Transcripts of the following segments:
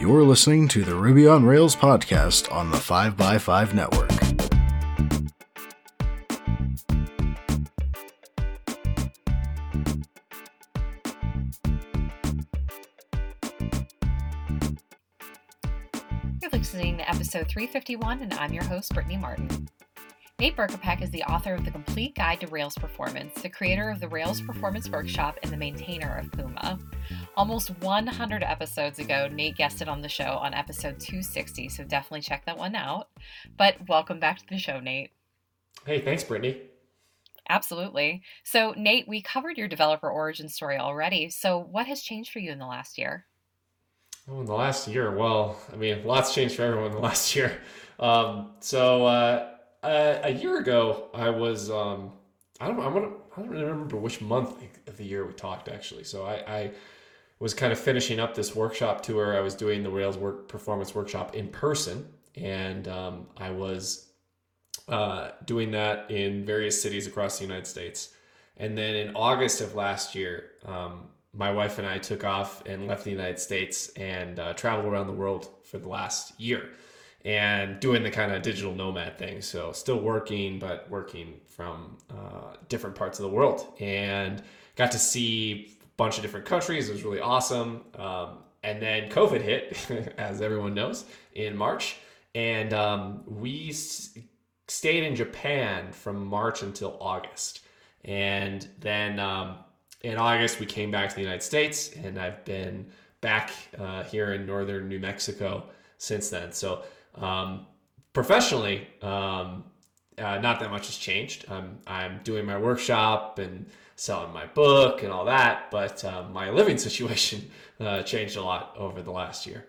You're listening to the Ruby on Rails podcast on the 5x5 network. You're listening to episode 351, and I'm your host, Brittany Martin. Nate Berkopec is the author of The Complete Guide to Rails Performance, the creator of the Rails Performance Workshop, and the maintainer of Puma. Almost 100 episodes ago, Nate guested on the show on episode 260, so definitely check that one out. But welcome back to the show, Nate. Hey, thanks, Brittany. Absolutely. So, Nate, we covered your developer origin story already. So, what has changed for you in the last year? Oh, in the last year, well, I mean, lots changed for everyone in the last year. Um, so, uh, uh, a year ago, I was um, I don't I, wanna, I don't really remember which month of the year we talked actually. So I, I was kind of finishing up this workshop tour. I was doing the Rails work performance workshop in person, and um, I was uh, doing that in various cities across the United States. And then in August of last year, um, my wife and I took off and left the United States and uh, traveled around the world for the last year and doing the kind of digital nomad thing. So still working, but working from uh, different parts of the world, and got to see bunch of different countries. It was really awesome. Um, and then COVID hit, as everyone knows, in March, and um, we s- stayed in Japan from March until August, and then. Um, in August, we came back to the United States, and I've been back uh, here in northern New Mexico since then. So um, professionally, um, uh, not that much has changed. I'm, I'm doing my workshop and selling my book and all that, but um, my living situation uh, changed a lot over the last year.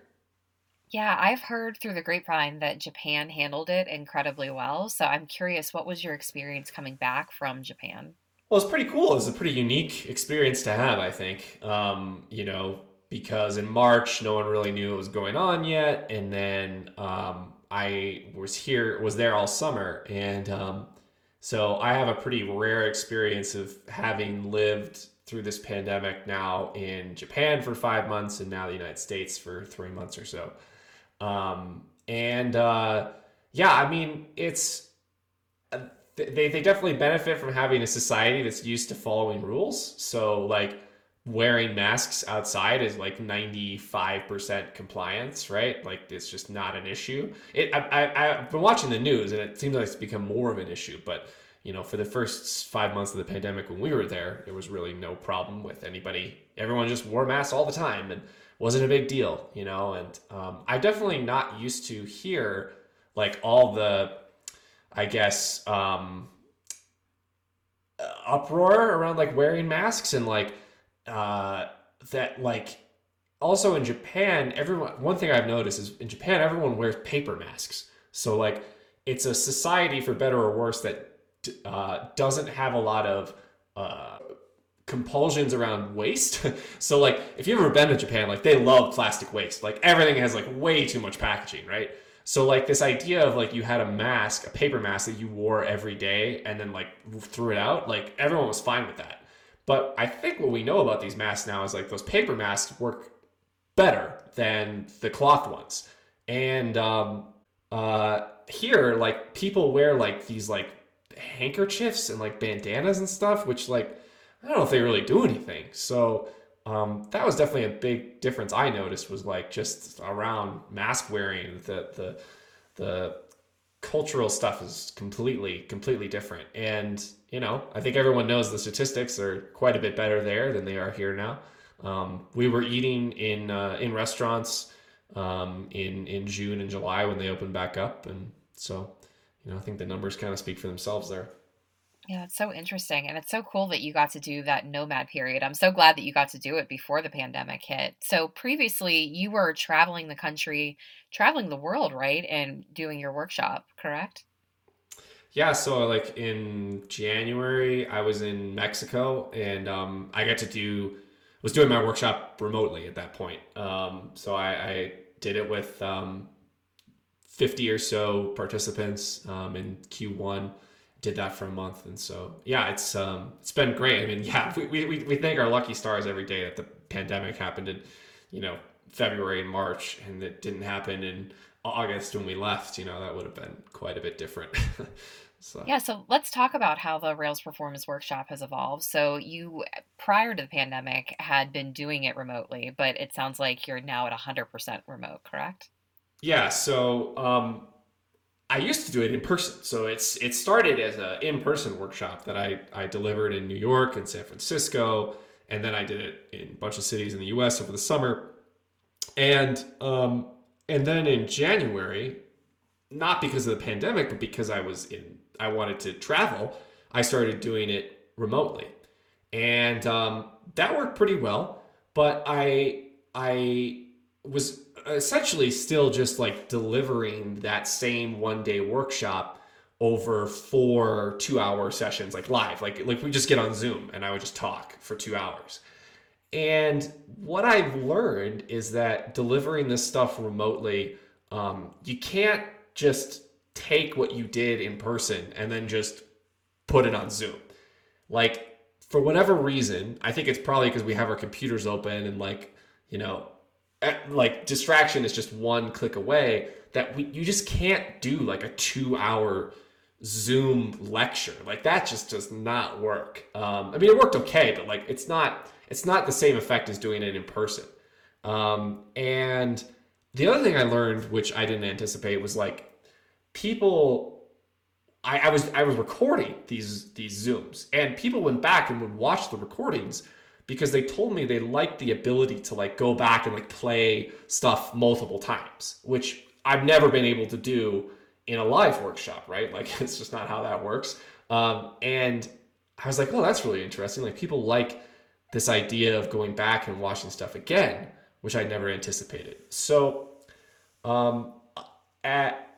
Yeah, I've heard through the grapevine that Japan handled it incredibly well. So I'm curious, what was your experience coming back from Japan? Well, it's pretty cool. It's a pretty unique experience to have, I think. Um, you know, because in March no one really knew what was going on yet, and then um, I was here, was there all summer, and um, so I have a pretty rare experience of having lived through this pandemic now in Japan for five months and now the United States for three months or so. Um, and uh, yeah, I mean, it's uh, they, they definitely benefit from having a society that's used to following rules. So like wearing masks outside is like 95% compliance, right? Like it's just not an issue. It, I, I've been watching the news and it seems like it's become more of an issue, but you know, for the first five months of the pandemic when we were there, there was really no problem with anybody. Everyone just wore masks all the time and wasn't a big deal, you know. And um, I'm definitely not used to hear like all the, I guess, um, uproar around like wearing masks and like uh, that like also in Japan, everyone one thing I've noticed is in Japan everyone wears paper masks. So like it's a society for better or worse that uh, doesn't have a lot of uh, compulsions around waste. so like if you've ever been to Japan, like they love plastic waste. Like everything has like way too much packaging, right? So like this idea of like you had a mask, a paper mask that you wore every day and then like threw it out, like everyone was fine with that. But I think what we know about these masks now is like those paper masks work better than the cloth ones. And um, uh, here, like people wear like these like handkerchiefs and like bandanas and stuff, which like I don't know if they really do anything. So um, that was definitely a big difference I noticed was like just around mask wearing the the the cultural stuff is completely completely different. And you know i think everyone knows the statistics are quite a bit better there than they are here now. Um, we were eating in uh, in restaurants um, in in june and july when they opened back up. And so you know i think the numbers kind of speak for themselves there yeah, it's so interesting. And it's so cool that you got to do that nomad period. I'm so glad that you got to do it before the pandemic hit. So previously, you were traveling the country, traveling the world, right? And doing your workshop, correct? Yeah, so like in January, I was in Mexico and um, I got to do, was doing my workshop remotely at that point. Um, so I, I, did it with um, 50 or so participants um, in Q1 did that for a month and so yeah it's um it's been great i mean yeah we, we, we thank our lucky stars every day that the pandemic happened in you know February and March, and it didn't happen in August when we left, you know, that would have been quite a bit different. so. Yeah, so let's talk about how the Rails Performance Workshop has evolved. So you, prior to the pandemic, had been doing it remotely, but it sounds like you're now at 100% remote, correct? Yeah. So um, I used to do it in person. So it's it started as an in-person workshop that I I delivered in New York and San Francisco, and then I did it in a bunch of cities in the U.S. over the summer, and um, and then in January, not because of the pandemic, but because I was in I wanted to travel, I started doing it remotely, and um, that worked pretty well. But I I was essentially still just like delivering that same one day workshop over four two hour sessions like live. Like like we just get on zoom and i would just talk for two hours. And what i've learned is that delivering this stuff remotely um, you can't just take what you did in person and then just put it on zoom. Like for whatever reason i think it's probably because we have our computers open and like you know like distraction is just one click away that we, you just can't do like a two hour zoom lecture. Like that just does not work. Um, i mean it worked okay but like it's not it's not the same effect as doing it in person. Um, and the other thing i learned which i didn't anticipate was like people I, I was i was recording these these zooms and people went back and would watch the recordings because they told me they liked the ability to like go back and like play stuff multiple times, which I've never been able to do in a live workshop, right? Like it's just not how that works. Um, and I was like, oh, that's really interesting. Like people like this idea of going back and watching stuff again, which I never anticipated. So, um, at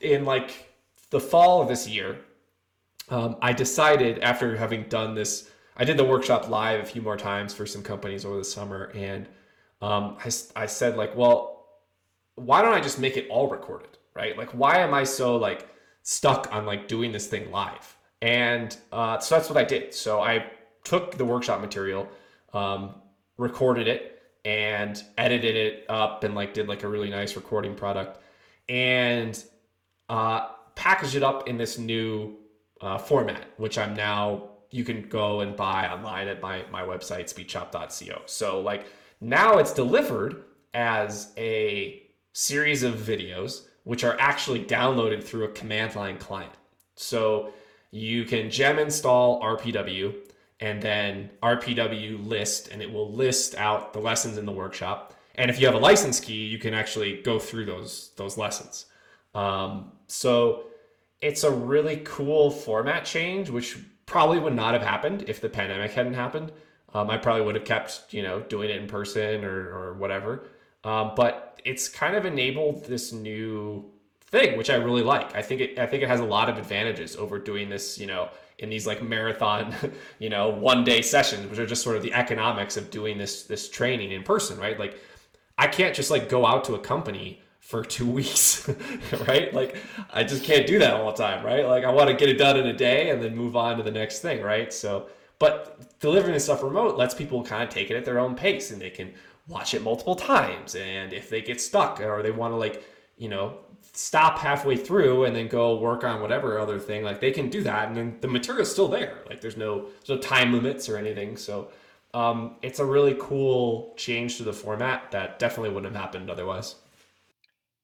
in like the fall of this year, um, I decided after having done this I did the workshop live a few more times for some companies over the summer, and um, I, I said like, well, why don't I just make it all recorded, right? Like, why am I so like stuck on like doing this thing live? And uh, so that's what I did. So I took the workshop material, um, recorded it, and edited it up, and like did like a really nice recording product, and uh, packaged it up in this new uh, format, which I'm now you can go and buy online at my, my website, speedshop.co. So, like, now it's delivered as a series of videos, which are actually downloaded through a command line client. So, you can gem install RPW and then RPW list, and it will list out the lessons in the workshop. And if you have a license key, you can actually go through those those lessons. Um, so it's a really cool format change, which probably would not have happened if the pandemic hadn't happened. Um, I probably would have kept, you know, doing it in person or, or whatever. Um, but it's kind of enabled this new thing, which I really like. I think it, I think it has a lot of advantages over doing this, you know, in these like marathon, you know, one day sessions, which are just sort of the economics of doing this, this training in person, right? Like I can't just like go out to a company for two weeks, right? Like I just can't do that all the time, right? Like I want to get it done in a day and then move on to the next thing, right? So, but delivering this stuff remote lets people kind of take it at their own pace and they can watch it multiple times. And if they get stuck or they want to like, you know, stop halfway through and then go work on whatever other thing, like they can do that. And then the material's still there. Like there's no, there's no time limits or anything. So, um, it's a really cool change to the format that definitely wouldn't have happened otherwise.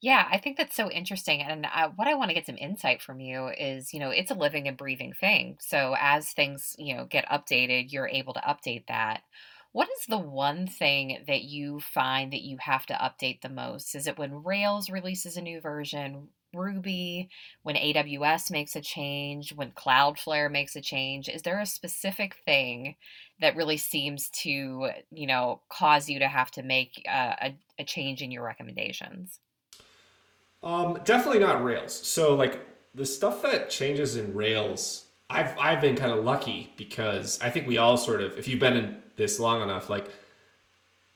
Yeah, I think that's so interesting. And uh, what I want to get some insight from you is, you know, it's a living and breathing thing. So as things, you know, get updated, you're able to update that. What is the one thing that you find that you have to update the most? Is it when Rails releases a new version, Ruby, when AWS makes a change, when Cloudflare makes a change? Is there a specific thing that really seems to, you know, cause you to have to make uh, a, a change in your recommendations? Um, definitely not Rails. So like the stuff that changes in Rails, I've I've been kind of lucky because I think we all sort of, if you've been in this long enough, like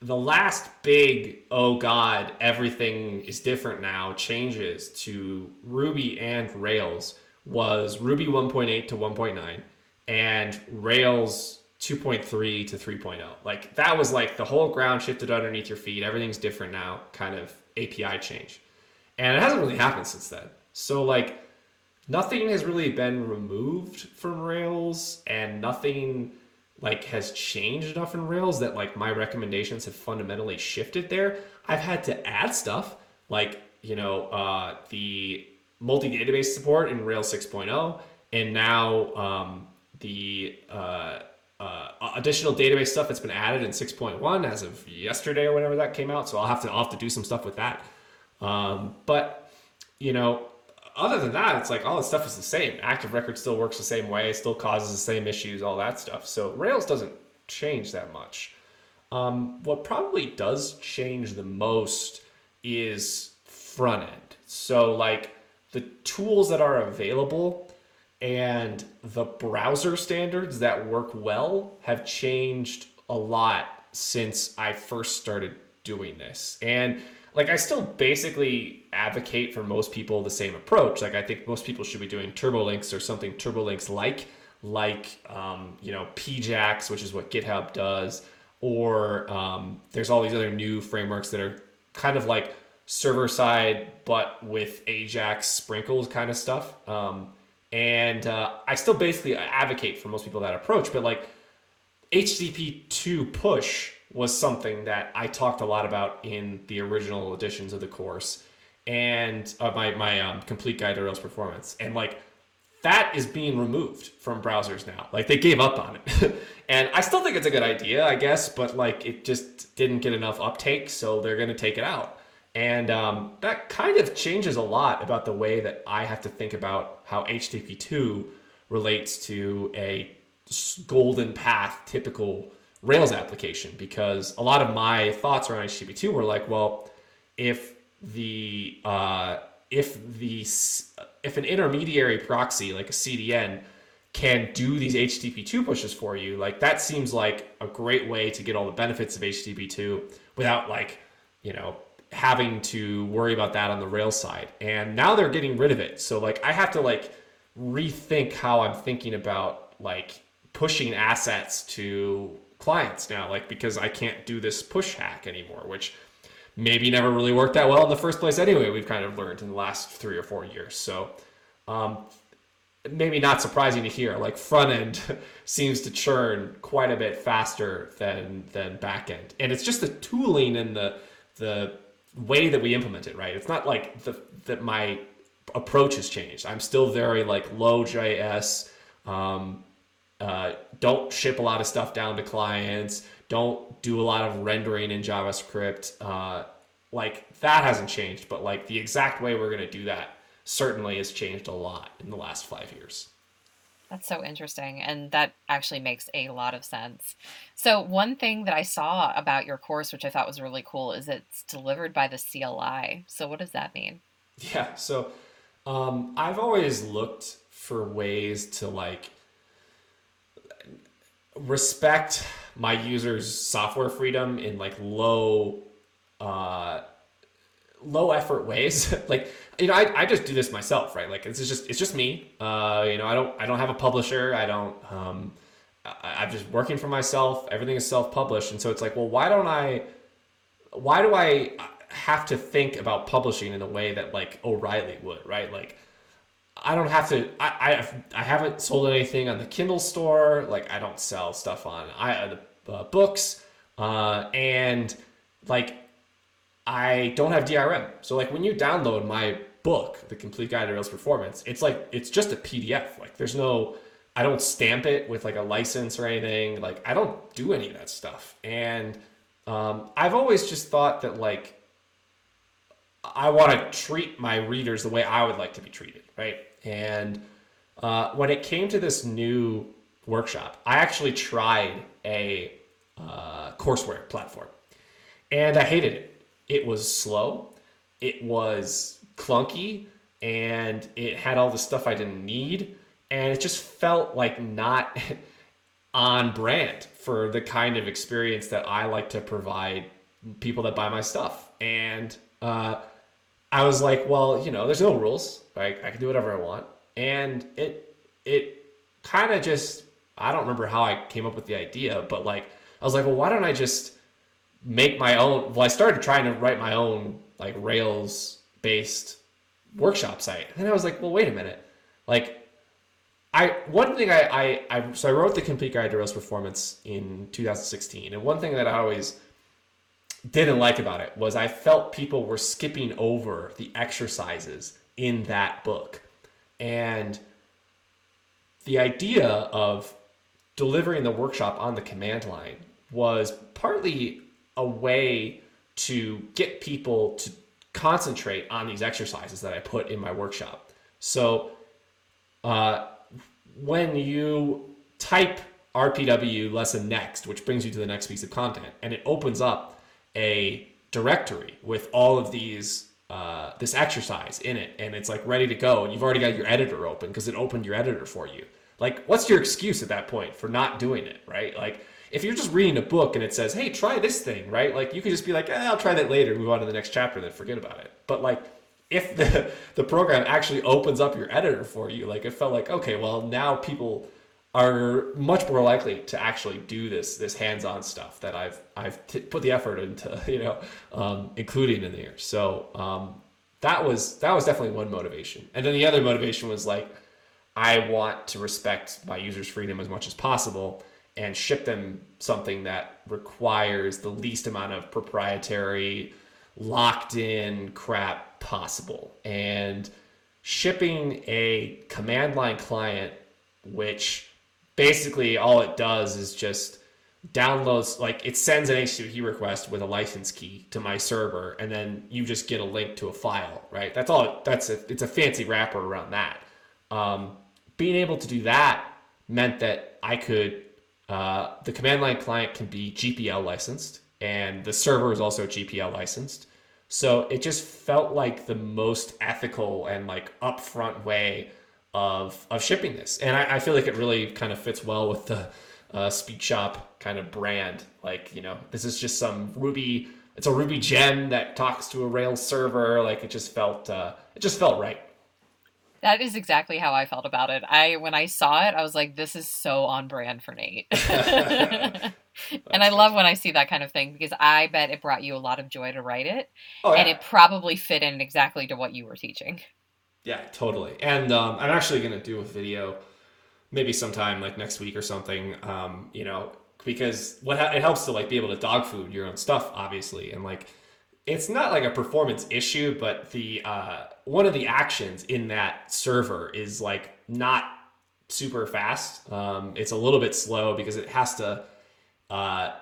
the last big oh god everything is different now changes to Ruby and Rails was Ruby 1.8 to 1.9 and Rails 2.3 to 3.0. Like that was like the whole ground shifted underneath your feet. Everything's different now, kind of API change. And it hasn't really happened since then. So like nothing has really been removed from Rails and nothing like has changed enough in Rails that like my recommendations have fundamentally shifted there. I've had to add stuff like, you know, uh, the multi-database support in Rails 6.0 and now um, the uh, uh, additional database stuff that's been added in 6.1 as of yesterday or whenever that came out. So I'll have to I'll have to do some stuff with that. Um, but you know, other than that, it's like all the stuff is the same. Active Record still works the same way, still causes the same issues, all that stuff. So Rails doesn't change that much. Um, what probably does change the most is front end. So like the tools that are available and the browser standards that work well have changed a lot since I first started doing this. And like I still basically advocate for most people the same approach. Like I think most people should be doing TurboLinks or something TurboLinks like, like um, you know PJAX, which is what GitHub does, or um, there's all these other new frameworks that are kind of like server side but with Ajax sprinkles kind of stuff. Um, and uh, I still basically advocate for most people that approach, but like HTTP 2 push was something that I talked a lot about in the original editions of the course and uh, my, my um, complete guide to Rails performance. And like that is being removed from browsers now. Like they gave up on it. and I still think it's a good idea, I guess, but like it just didn't get enough uptake, so they're to take it out. And um, that kind of changes a lot about the way that I have to think about how HTTP2 relates to a golden path typical Rails application. Because a lot of my thoughts around HTTP2 were like, well, if the uh, if the if an intermediary proxy like a CDN can do these HTTP2 pushes for you, like that seems like a great way to get all the benefits of HTTP2 without like you know having to worry about that on the rail side. And now they're getting rid of it. So like I have to like rethink how I'm thinking about like pushing assets to clients now, like because I can't do this push hack anymore, which maybe never really worked that well in the first place anyway. We've kind of learned in the last three or four years. So um, maybe not surprising to hear like front end seems to churn quite a bit faster than than back end and it's just the tooling and the the way that we implement it, right? It's not like the, that my approach has changed. I'm still very like low JS. Um, uh, don't ship a lot of stuff down to clients. Don't do a lot of rendering in JavaScript. Uh, like that hasn't changed, but like the exact way we're going to do that certainly has changed a lot in the last five years. That's so interesting. And that actually makes a lot of sense. So, one thing that I saw about your course, which I thought was really cool, is it's delivered by the CLI. So, what does that mean? Yeah. So, um, I've always looked for ways to like respect my users' software freedom in like low, uh, low effort ways. like you know, I, I just do this myself, right? Like this is just it's just me. Uh, you know, I don't I don't have a publisher. I don't. Um, I, I'm just working for myself. Everything is self published, and so it's like, well, why don't I? Why do I have to think about publishing in a way that like O'Reilly would, right? Like. I don't have to. I, I I haven't sold anything on the Kindle store. Like I don't sell stuff on I uh, uh, books, uh, and like I don't have DRM. So like when you download my book, The Complete Guide to Rails Performance, it's like it's just a PDF. Like there's no I don't stamp it with like a license or anything. Like I don't do any of that stuff. And um, I've always just thought that like I want to treat my readers the way I would like to be treated, right? And uh, when it came to this new workshop, I actually tried a uh, courseware platform, and I hated it it was slow, it was clunky, and it had all the stuff I didn't need, and it just felt like not on brand for the kind of experience that I like to provide people that buy my stuff. And uh, I was like, well, you know, there's no rules. Right? I can do whatever I want, and it it kind of just I don't remember how I came up with the idea, but like I was like, well, why don't I just make my own? Well, I started trying to write my own like Rails based workshop site, and then I was like, well, wait a minute, like. I one thing I, I, I so I wrote the complete guide to Rails performance in 2016, and one thing that I always didn't like about it was I felt people were skipping over the exercises in that book. And the idea of delivering the workshop on the command line was partly a way to get people to concentrate on these exercises that I put in my workshop. So uh, when you type RPW lesson next, which brings you to the next piece of content, and it opens up a directory with all of these uh, this exercise in it and it's like ready to go and you've already got your editor open because it opened your editor for you. Like what's your excuse at that point for not doing it right? Like if you're just reading a book and it says hey try this thing right? Like you could just be like eh, i'll try that later move on to the next chapter then forget about it. But like if the the program actually opens up your editor for you like it felt like okay well now people are much more likely to actually do this this hands-on stuff that I've I've t- put the effort into you know um, including in there. So um, that was that was definitely one motivation, and then the other motivation was like I want to respect my users' freedom as much as possible and ship them something that requires the least amount of proprietary locked in crap possible and shipping a command line client which basically all it does is just downloads like it sends an HTTP request with a license key to my server, and then you just get a link to a file, right? That's all. That's a, it's a fancy wrapper around that. Um, being able to do that meant that I could uh, the command line client can be GPL licensed, and the server is also GPL licensed. So it just felt like the most ethical and like upfront way of of shipping this, and I, I feel like it really kind of fits well with the uh, Speedshop kind of brand. Like you know, this is just some Ruby. It's a Ruby gem that talks to a Rails server. Like it just felt uh, it just felt right. That is exactly how I felt about it. I when I saw it, I was like, "This is so on brand for Nate." and I love when I see that kind of thing because I bet it brought you a lot of joy to write it, oh, yeah. and it probably fit in exactly to what you were teaching. Yeah, totally. And um, I'm actually going to do a video maybe sometime like next week or something. Um, you know, because what ha- it helps to like be able to dog food your own stuff, obviously, and like it's not like a performance issue, but the uh, one of the actions in that server is like not super fast. Um, it's a little bit slow because it has to uh,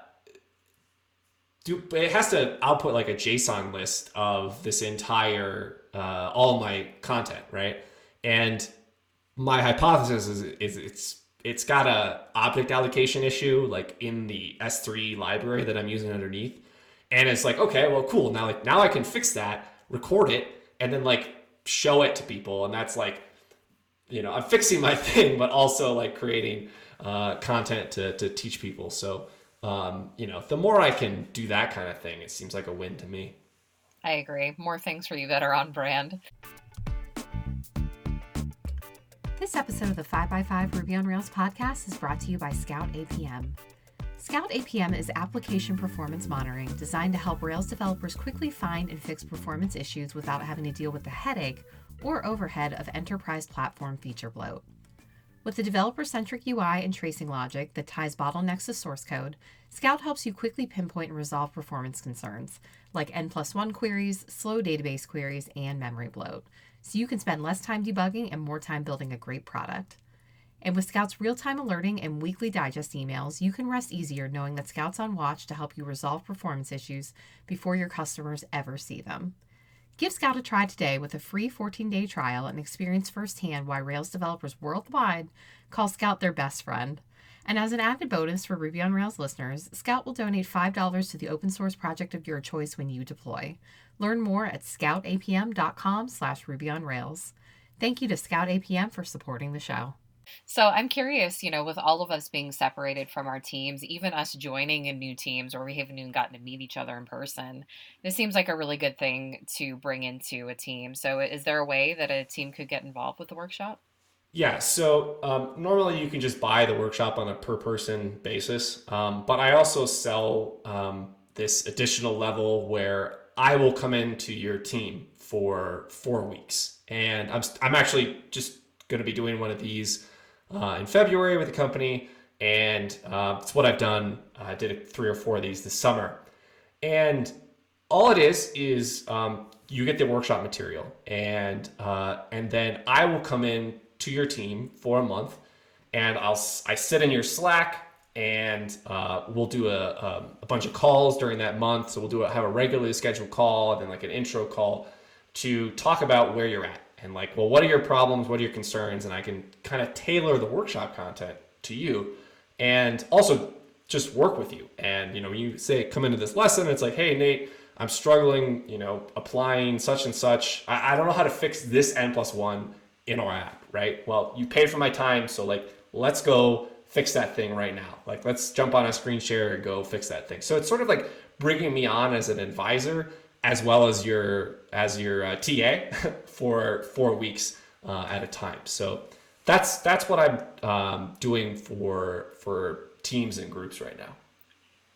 do it has to output like a JSON list of this entire uh, all my content, right? And my hypothesis is, is it's it's got a object allocation issue like in the S3 library that I'm using underneath. And it's like, okay, well, cool. Now, like, now I can fix that, record it, and then like show it to people. And that's like, you know, I'm fixing my thing, but also like creating uh, content to, to teach people. So, um, you know, the more I can do that kind of thing, it seems like a win to me. I agree. More things for you that are on brand. This episode of the 5x5 Ruby on Rails podcast is brought to you by Scout APM. Scout APM is application performance monitoring designed to help Rails developers quickly find and fix performance issues without having to deal with the headache or overhead of enterprise platform feature bloat. With a developer centric UI and tracing logic that ties bottlenecks to source code, Scout helps you quickly pinpoint and resolve performance concerns like N plus 1 queries, slow database queries, and memory bloat, so you can spend less time debugging and more time building a great product. And with Scout's real time alerting and weekly digest emails, you can rest easier knowing that Scout's on watch to help you resolve performance issues before your customers ever see them. Give Scout a try today with a free 14 day trial and experience firsthand why Rails developers worldwide call Scout their best friend. And as an added bonus for Ruby on Rails listeners, Scout will donate $5 to the open source project of your choice when you deploy. Learn more at scoutapm.com slash Ruby on Rails. Thank you to Scout APM for supporting the show. So I'm curious, you know, with all of us being separated from our teams, even us joining in new teams where we haven't even gotten to meet each other in person, this seems like a really good thing to bring into a team. So is there a way that a team could get involved with the workshop? Yeah, so um, normally you can just buy the workshop on a per person basis, um, but I also sell um, this additional level where I will come into your team for four weeks, and I'm I'm actually just going to be doing one of these uh, in February with the company, and uh, it's what I've done. I did three or four of these this summer, and all it is is um, you get the workshop material, and uh, and then I will come in to your team for a month, and I'll I sit in your Slack, and uh, we'll do a, a, a bunch of calls during that month. So we'll do a, have a regularly scheduled call, and then like an intro call to talk about where you're at and like, well, what are your problems? What are your concerns? And I can kind of tailor the workshop content to you, and also just work with you. And you know, when you say come into this lesson, it's like, hey, Nate. I'm struggling, you know, applying such and such. I, I don't know how to fix this n plus one in our app, right? Well, you paid for my time, so like let's go fix that thing right now. Like let's jump on a screen share and go fix that thing. So it's sort of like bringing me on as an advisor as well as your as your uh, TA for four weeks uh, at a time. So that's that's what I'm um, doing for for teams and groups right now.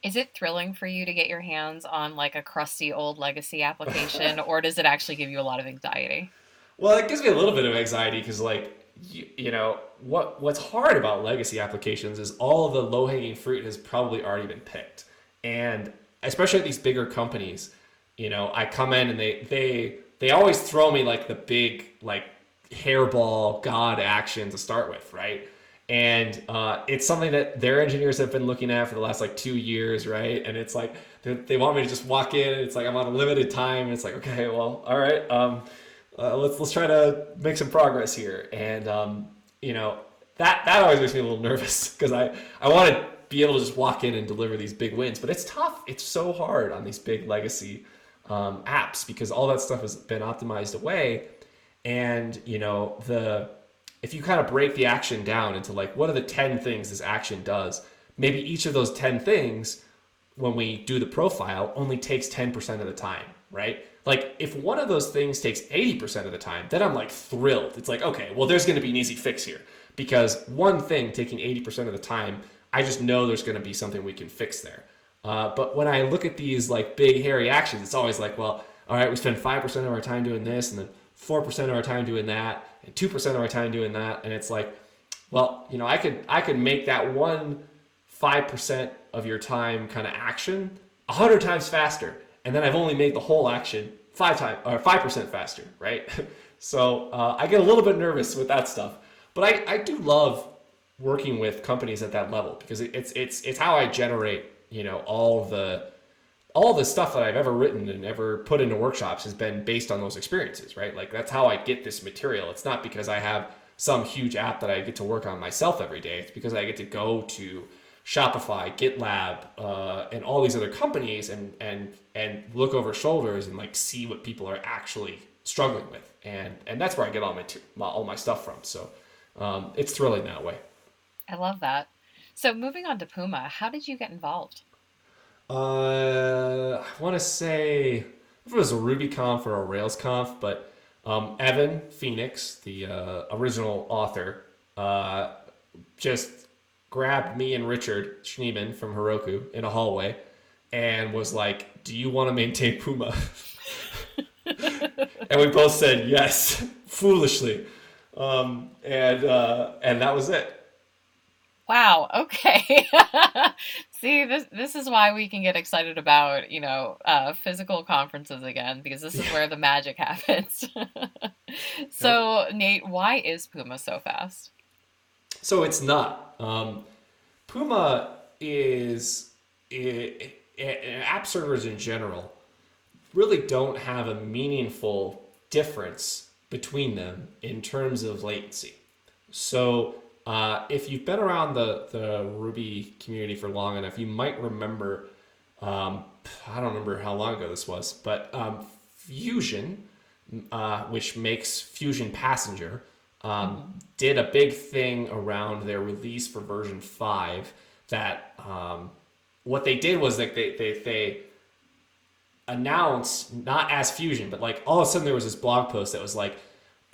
Is it thrilling for you to get your hands on like a crusty old legacy application, or does it actually give you a lot of anxiety? Well, it gives me a little bit of anxiety because, like, you, you, know, what what's hard about legacy applications is all the low hanging fruit has probably already been picked, and especially at these bigger companies, you know, I come in and they they they always throw me like the big like hairball god action to start with, right? And uh, it's something that their engineers have been looking at for the last like two years, right? And it's like they want me to just walk in. And it's like I'm on a limited time. And it's like okay, well, all right. Um, uh, let's let's try to make some progress here. And um, you know that that always makes me a little nervous because I I want to be able to just walk in and deliver these big wins, but it's tough. It's so hard on these big legacy um, apps because all that stuff has been optimized away. And you know the if you kind of break the action down into like what are the 10 things this action does maybe each of those 10 things when we do the profile only takes 10% of the time right like if one of those things takes 80% of the time, then I'm like thrilled. It's like, okay, well, there's going to be an easy fix here because one thing taking 80% of the time, I just know there's going to be something we can fix there. Uh, but when I look at these like big hairy actions, it's always like, well, all right, we spend 5% of our time doing this and then 4% of our time doing that and 2% of our time doing that. And it's like, well, you know, I could, I could make that one 5% of your time kind of action a hundred times faster and then I've only made the whole action five times or five percent faster, right? so uh, I get a little bit nervous with that stuff, but I, I do love working with companies at that level because it's it's it's how I generate you know all the all the stuff that I've ever written and ever put into workshops has been based on those experiences, right? Like that's how I get this material. It's not because I have some huge app that I get to work on myself every day. It's because I get to go to Shopify, GitLab, uh, and all these other companies, and and and look over shoulders and like see what people are actually struggling with, and and that's where I get all my, my all my stuff from. So um, it's thrilling that way. I love that. So moving on to Puma, how did you get involved? Uh, I want to say if it was a RubyConf or a RailsConf, but um, Evan Phoenix, the uh, original author, uh, just grabbed me and Richard Schneeman from Heroku in a hallway and was like, Do you want to maintain Puma? and we both said yes, foolishly. Um, and uh, and that was it. Wow. Okay. See, this this is why we can get excited about you know uh, physical conferences again because this is where the magic happens. so yep. Nate, why is Puma so fast? So it's not. Um, Puma is it, it, app servers in general really don't have a meaningful difference between them in terms of latency. So uh, if you've been around the, the Ruby community for long enough, you might remember, um, I don't remember how long ago this was, but um, Phusion, uh, which makes Phusion Passenger, um, did a big thing around their release for version 5 that um, what they did was like they, they, they announced not as Phusion, but like all of a sudden there was this blog post that was like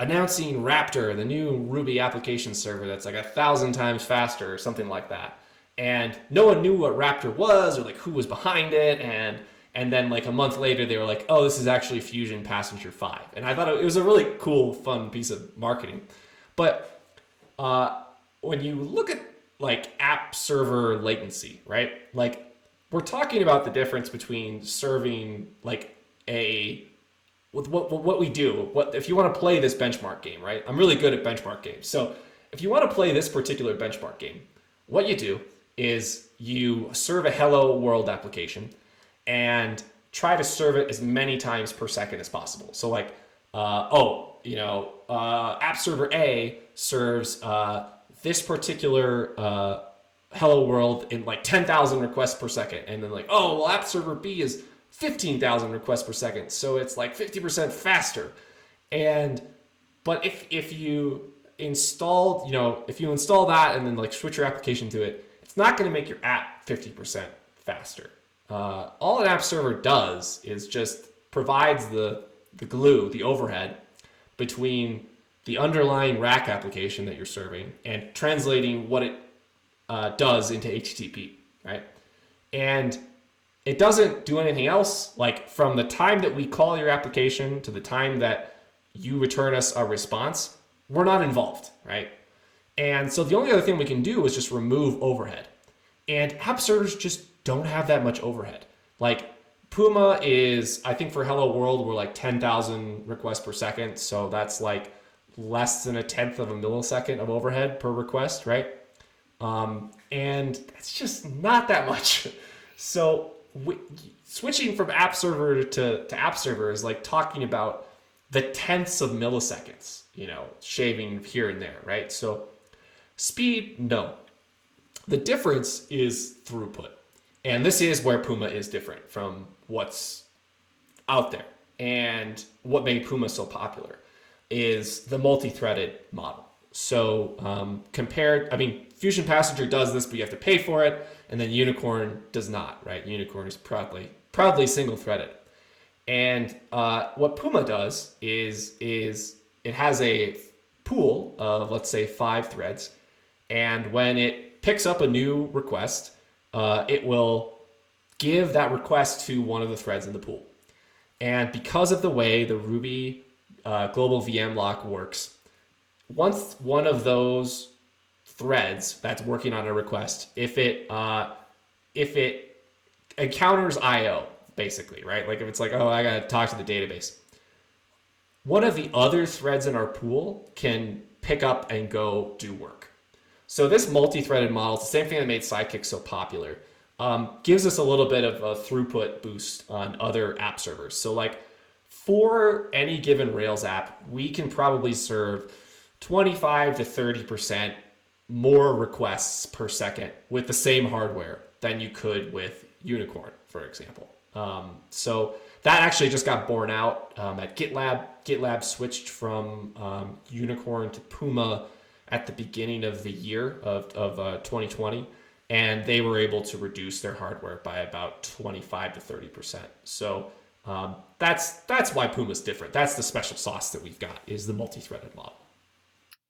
announcing Raptor, the new Ruby application server that's like a thousand times faster or something like that. And no one knew what Raptor was or like who was behind it. And and then like a month later, they were like, "Oh, this is actually Phusion Passenger 5." And I thought it was a really cool, fun piece of marketing. But uh, when you look at like app server latency, right? Like we're talking about the difference between serving like a with what what we do. What if you want to play this benchmark game, right? I'm really good at benchmark games. So if you want to play this particular benchmark game, what you do is you serve a hello world application and try to serve it as many times per second as possible. So like, uh, oh, you know, uh, app server A serves uh, this particular uh, hello world in like 10,000 requests per second. And then like, oh, well, app server B is 15,000 requests per second. So it's like 50% faster. And, but if, if you install, you know, if you install that and then like switch your application to it, it's not going to make your app 50% faster. Uh, all an app server does is just provides the, the glue, the overhead between the underlying rack application that you're serving and translating what it uh, does into HTTP, right? And it doesn't do anything else. Like from the time that we call your application to the time that you return us a response, we're not involved, right? And so the only other thing we can do is just remove overhead. And app servers just don't have that much overhead. Like Puma is, I think for Hello World, we're like 10,000 requests per second. So that's like less than a tenth of a millisecond of overhead per request, right? Um, and it's just not that much. So we, switching from app server to, to app server is like talking about the tenths of milliseconds, you know, shaving here and there, right? So speed, no. The difference is throughput. And this is where Puma is different from what's out there. And what made Puma so popular is the multi-threaded model. So um, compared, I mean, Phusion Passenger does this, but you have to pay for it, and then Unicorn does not, right? Unicorn is proudly proudly single-threaded. And uh, what Puma does is is it has a pool of let's say five threads, and when it picks up a new request, uh, it will give that request to one of the threads in the pool. And because of the way the Ruby uh, global VM lock works, once one of those threads that's working on a request, if it uh, if it encounters I/O, basically, right? Like if it's like, oh, I gotta talk to the database, one of the other threads in our pool can pick up and go do work. So this multi-threaded model, it's the same thing that made Sidekiq so popular, um, gives us a little bit of a throughput boost on other app servers. So like for any given Rails app, we can probably serve 25 to 30% more requests per second with the same hardware than you could with Unicorn, for example. Um, so that actually just got borne out um, at GitLab. GitLab switched from um, Unicorn to Puma at the beginning of the year of, of uh, 2020 and they were able to reduce their hardware by about 25 to 30 percent so um, that's that's why puma's different that's the special sauce that we've got is the multi-threaded model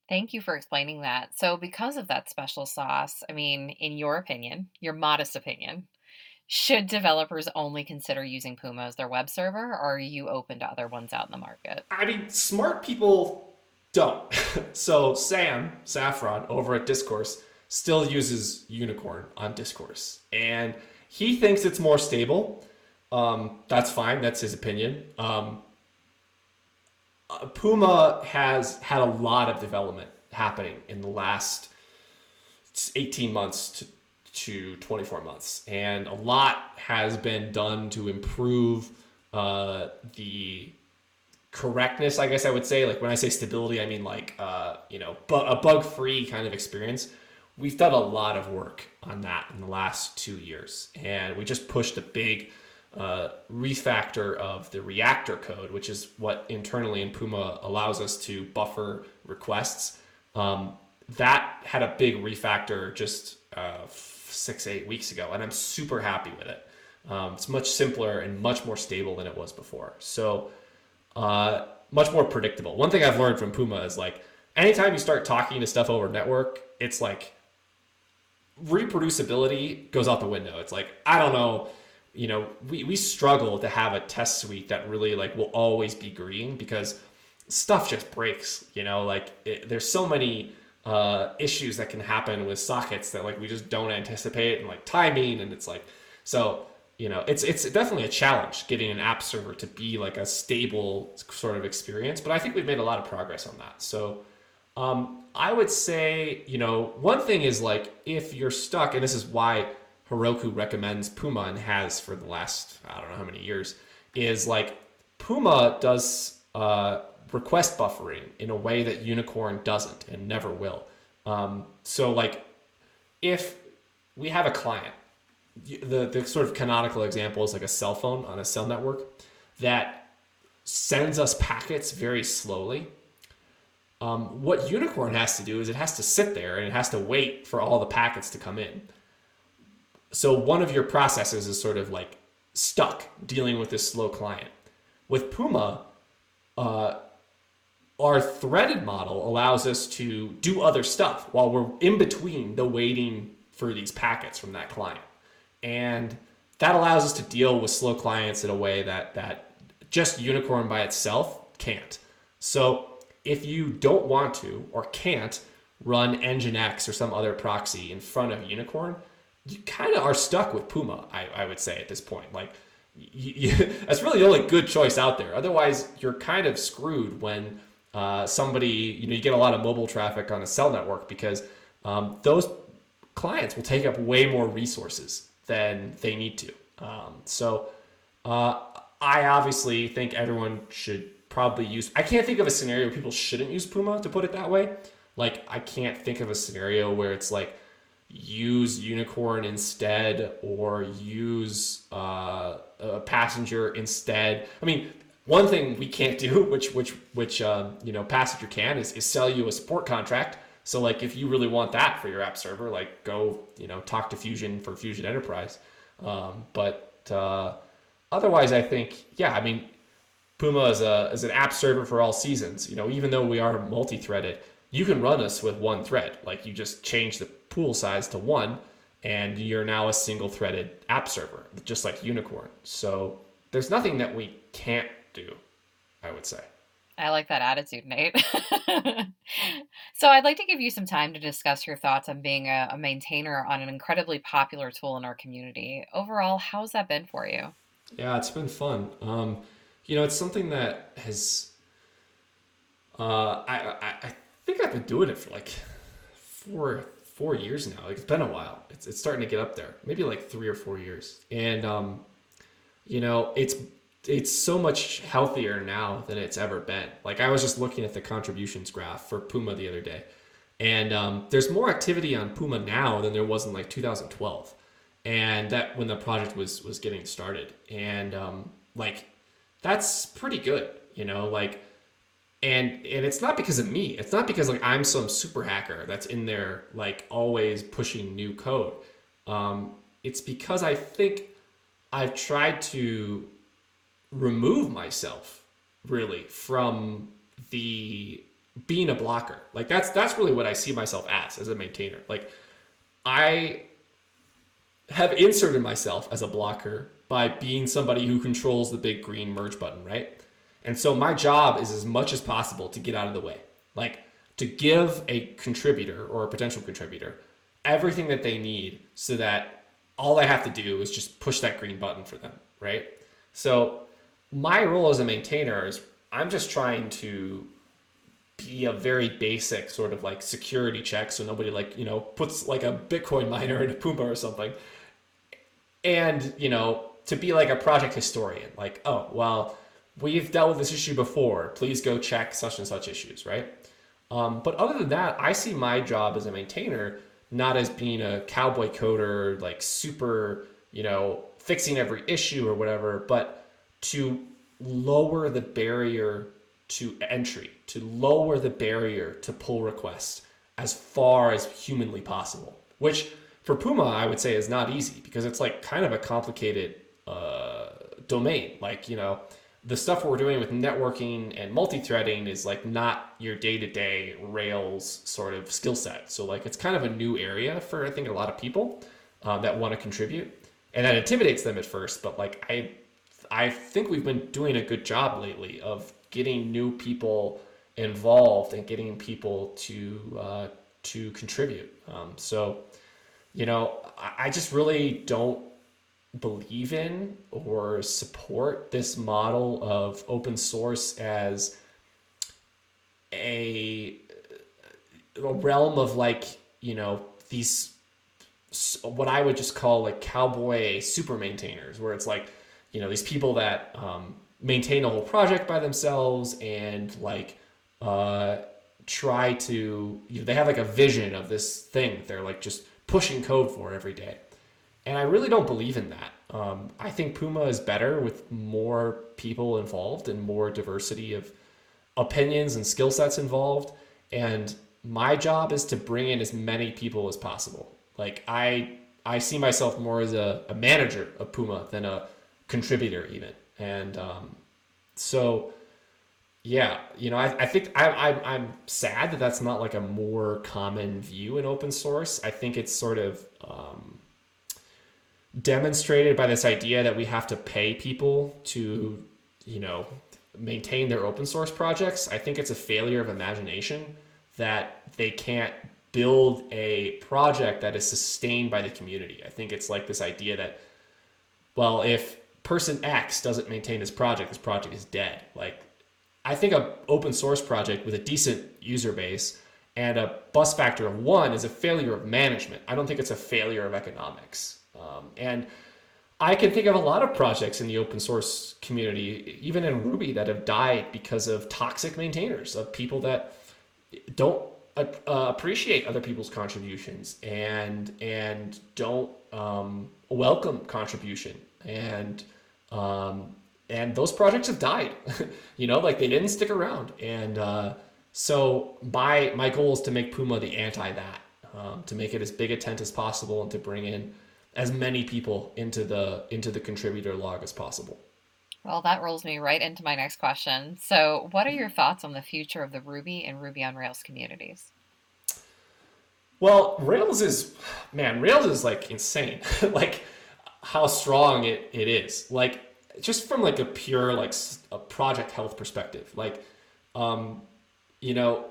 Thank you for explaining that. So, because of that special sauce, I mean, in your opinion, your modest opinion, should developers only consider using Puma as their web server, or are you open to other ones out in the market? I mean, smart people don't. so Sam Saffron over at Discourse still uses Unicorn on Discourse, and he thinks it's more stable. Um, that's fine. That's his opinion. Um, uh, Puma has had a lot of development happening in the last 18 months to, to 24 months, and a lot has been done to improve uh, the correctness, I guess I would say. Like when I say stability, I mean like uh, you know bu- a bug free kind of experience. We've done a lot of work on that in the last two years, and we just pushed a big uh, refactor of the reactor code, which is what internally in Puma allows us to buffer requests. Um, that had a big refactor just uh, six eight weeks ago, and I'm super happy with it. Um, it's much simpler and much more stable than it was before. So uh, much more predictable. One thing I've learned from Puma is like anytime you start talking to stuff over network, it's like reproducibility goes out the window. It's like I don't know, you know, we we struggle to have a test suite that really like will always be green because stuff just breaks. You know, like it, there's so many uh, issues that can happen with sockets that like we just don't anticipate and like timing and it's like so you know it's it's definitely a challenge getting an app server to be like a stable sort of experience but i think we've made a lot of progress on that so um, i would say you know one thing is like if you're stuck and this is why heroku recommends puma and has for the last i don't know how many years is like puma does uh, request buffering in a way that Unicorn doesn't and never will. Um, so like if we have a client, the, the sort of canonical example is like a cell phone on a cell network that sends us packets very slowly. Um, what Unicorn has to do is it has to sit there and it has to wait for all the packets to come in. So one of your processes is sort of like stuck dealing with this slow client. With Puma, uh, our threaded model allows us to do other stuff while we're in between the waiting for these packets from that client. And that allows us to deal with slow clients in a way that that just Unicorn by itself can't. So if you don't want to or can't run Nginx or some other proxy in front of Unicorn, you kind of are stuck with Puma, I, I would say at this point. Like, you, you, that's really the only good choice out there. Otherwise, you're kind of screwed when uh, somebody, you know, you get a lot of mobile traffic on a cell network because um, those clients will take up way more resources than they need to. Um, so uh, I obviously think everyone should probably use. I can't think of a scenario people shouldn't use Puma to put it that way. Like I can't think of a scenario where it's like use Unicorn instead or use uh, a passenger instead. I mean, one thing we can't do, which which which uh, you know Passenger can, is, is sell you a support contract. So like if you really want that for your app server, like go you know talk to Phusion for Phusion Enterprise. Um, but uh, otherwise, I think yeah, I mean Puma is a is an app server for all seasons. You know, even though we are multi-threaded, you can run us with one thread. Like you just change the pool size to one, and you're now a single-threaded app server, just like Unicorn. So there's nothing that we can't do, I would say. I like that attitude, Nate. so, I'd like to give you some time to discuss your thoughts on being a, a, maintainer on an incredibly popular tool in our community. Overall, how's that been for you? Yeah, it's been fun. Um, you know, it's something that has. Uh, I, I I think I've been doing it for like four four years now. Like it's been a while. It's it's starting to get up there. Maybe like three or four years. And um, you know, it's it's so much healthier now than it's ever been. Like I was just looking at the contributions graph for Puma the other day, and um, there's more activity on Puma now than there was in like 2012, and that when the project was was getting started, and um, like that's pretty good, you know, like. And, and it's not because of me. It's not because like I'm some super hacker that's in there like always pushing new code. Um, it's because I think I've tried to remove myself really from the being a blocker. Like that's that's really what I see myself as as a maintainer. Like I have inserted myself as a blocker by being somebody who controls the big green merge button, right? And so my job is as much as possible to get out of the way. Like to give a contributor or a potential contributor everything that they need so that all I have to do is just push that green button for them, right? So my role as a maintainer is I'm just trying to be a very basic sort of like security check so nobody like you know puts like a bitcoin miner in a puma or something and you know to be like a project historian like oh well we've dealt with this issue before please go check such and such issues right um, but other than that i see my job as a maintainer not as being a cowboy coder like super you know fixing every issue or whatever but to lower the barrier to entry, to lower the barrier to pull requests as far as humanly possible, which for Puma, I would say is not easy because it's like kind of a complicated uh, domain. Like, you know, the stuff we're doing with networking and multi-threading is like not your day-to-day Rails sort of skill set. So like it's kind of a new area for I think a lot of people um, that want to contribute, and that intimidates them at first. But like I, I think we've been doing a good job lately of getting new people involved and getting people to uh, to contribute. Um, so, you know, I, I just really don't believe in or support this model of open source as a, a realm of like you know these what I would just call like cowboy super maintainers, where it's like you know these people that um, maintain a whole project by themselves and like uh, try to you know, they have like a vision of this thing they're like just pushing code for every day and i really don't believe in that. Um, i think puma is better with more people involved and more diversity of opinions and skill sets involved. And my job is to bring in as many people as possible. Like i i see myself more as a, a manager of puma than a contributor even. And um, so yeah, you know, I, I think I, I, I'm sad that that's not like a more common view in open source. I think it's sort of um, demonstrated by this idea that we have to pay people to, you know, maintain their open source projects. I think it's a failure of imagination that they can't build a project that is sustained by the community. I think it's like this idea that, well, if person X doesn't maintain his project, his project is dead. Like I think a open source project with a decent user base and a bus factor of one is a failure of management. I don't think it's a failure of economics. Um, and I can think of a lot of projects in the open source community, even in Ruby, that have died because of toxic maintainers, of people that don't uh, appreciate other people's contributions and and don't um, welcome contribution and um, and those projects have died. you know, like they didn't stick around. And uh, so my my goal is to make Puma the anti that, um, to make it as big a tent as possible, and to bring in as many people into the into the contributor log as possible. Well, that rolls me right into my next question. So, what are your thoughts on the future of the Ruby and Ruby on Rails communities? Well, Rails is, man, Rails is like insane. like how strong it, it is. Like just from like a pure like a project health perspective like um you know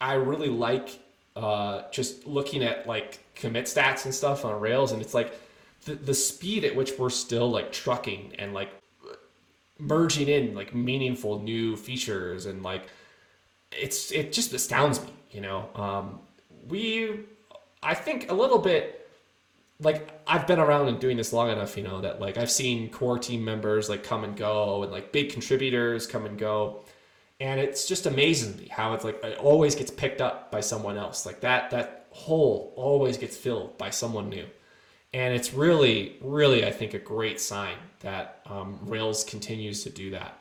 i really like uh just looking at like commit stats and stuff on rails and it's like the, the speed at which we're still like trucking and like merging in like meaningful new features and like it's it just astounds me you know um we i think a little bit like I've been around and doing this long enough, you know, that like I've seen core team members like come and go and like big contributors come and go. And it's just amazing me how it's like it always gets picked up by someone else. Like that that hole always gets filled by someone new. And it's really, really, I think, a great sign that um, Rails continues to do that.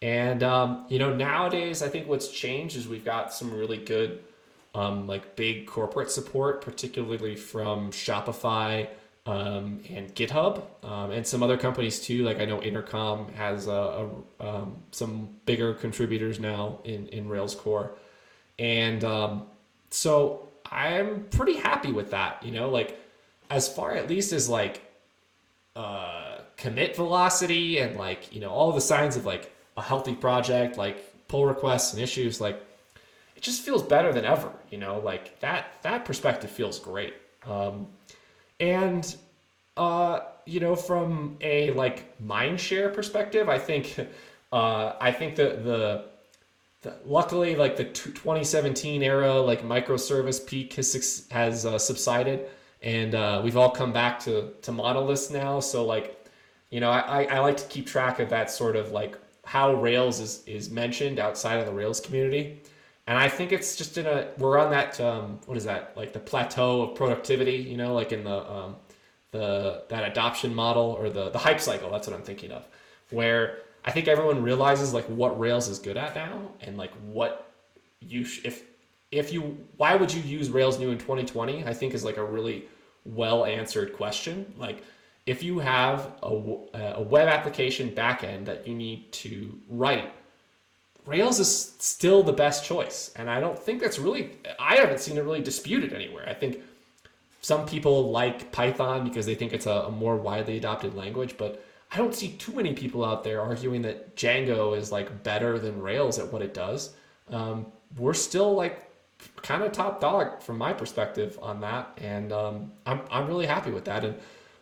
And um, you know, nowadays, I think what's changed is we've got some really good um, like big corporate support, particularly from Shopify um, and GitHub um, and some other companies too. Like I know Intercom has a, a um, some bigger contributors now in, in Rails core. And um, so I'm pretty happy with that, you know, like as far at least as like uh, commit velocity and like, you know, all the signs of like a healthy project, like pull requests and issues, like it just feels better than ever. You know, like that that perspective feels great. Um, and uh, you know, from a like mind share perspective, I think uh, I think the, the luckily like the 2017 era like microservice peak has has uh, subsided, and uh, we've all come back to to monoliths now. So like, you know, I, I like to keep track of that sort of like how Rails is is mentioned outside of the Rails community and I think it's just in a we're on that um, what is that like the plateau of productivity, you know, like in the um, the that adoption model or the the hype cycle. That's what I'm thinking of, where I think everyone realizes like what Rails is good at now and like what you sh- if if you why would you use Rails new in 2020? I think is like a really well answered question. Like if you have a, a web application backend that you need to write, Rails is still the best choice. And I don't think that's really, I haven't seen it really disputed anywhere. I think some people like Python because they think it's a, a more widely adopted language, but I don't see too many people out there arguing that Django is like better than Rails at what it does. Um, we're still like kind of top dog from my perspective on that, and um, I'm I'm really happy with that. And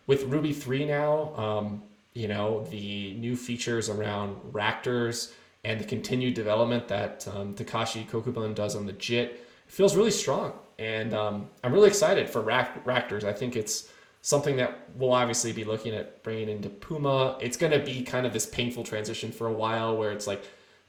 with Ruby three now, um, you know the new features around Ractors and the continued development that um, Takashi Kokubun does on the JIT feels really strong, and um, I'm really excited for Ractors. I think it's something that we'll obviously be looking at bringing into Puma. It's going to be kind of this painful transition for a while, where it's like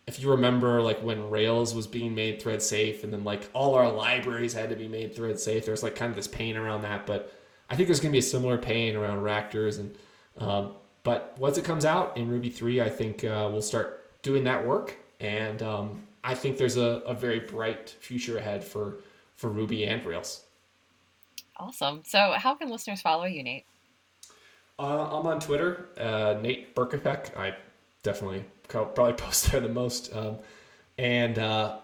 if you remember like when Rails was being made thread safe and then like all our libraries had to be made thread safe, there's like kind of this pain around that. But I think there's gonna be a similar pain around Ractors and um, but once it comes out in Ruby 3, I think uh, we'll start doing that work. And um, I think there's a, a very bright future ahead for, for Ruby and Rails. Awesome. So, how can listeners follow you, Nate? Uh, I'm on Twitter, uh, Nate Berkopec. I definitely probably post there the most. Um, and uh,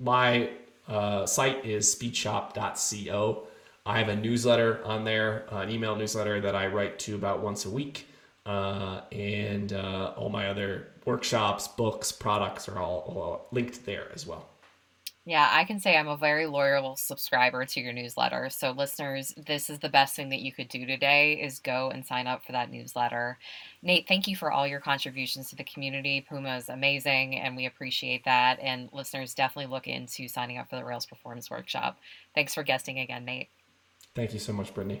my uh, site is speedshop.co. I have a newsletter on there, an email newsletter that I write to about once a week. Uh, and uh, all my other workshops, books, products are all, all linked there as well. Yeah, I can say I'm a very loyal subscriber to your newsletter. So listeners, this is the best thing that you could do today is go and sign up for that newsletter. Nate, thank you for all your contributions to the community. Puma is amazing and we appreciate that. And listeners definitely look into signing up for the Rails Performance Workshop. Thanks for guesting again, Nate. Thank you so much, Brittany.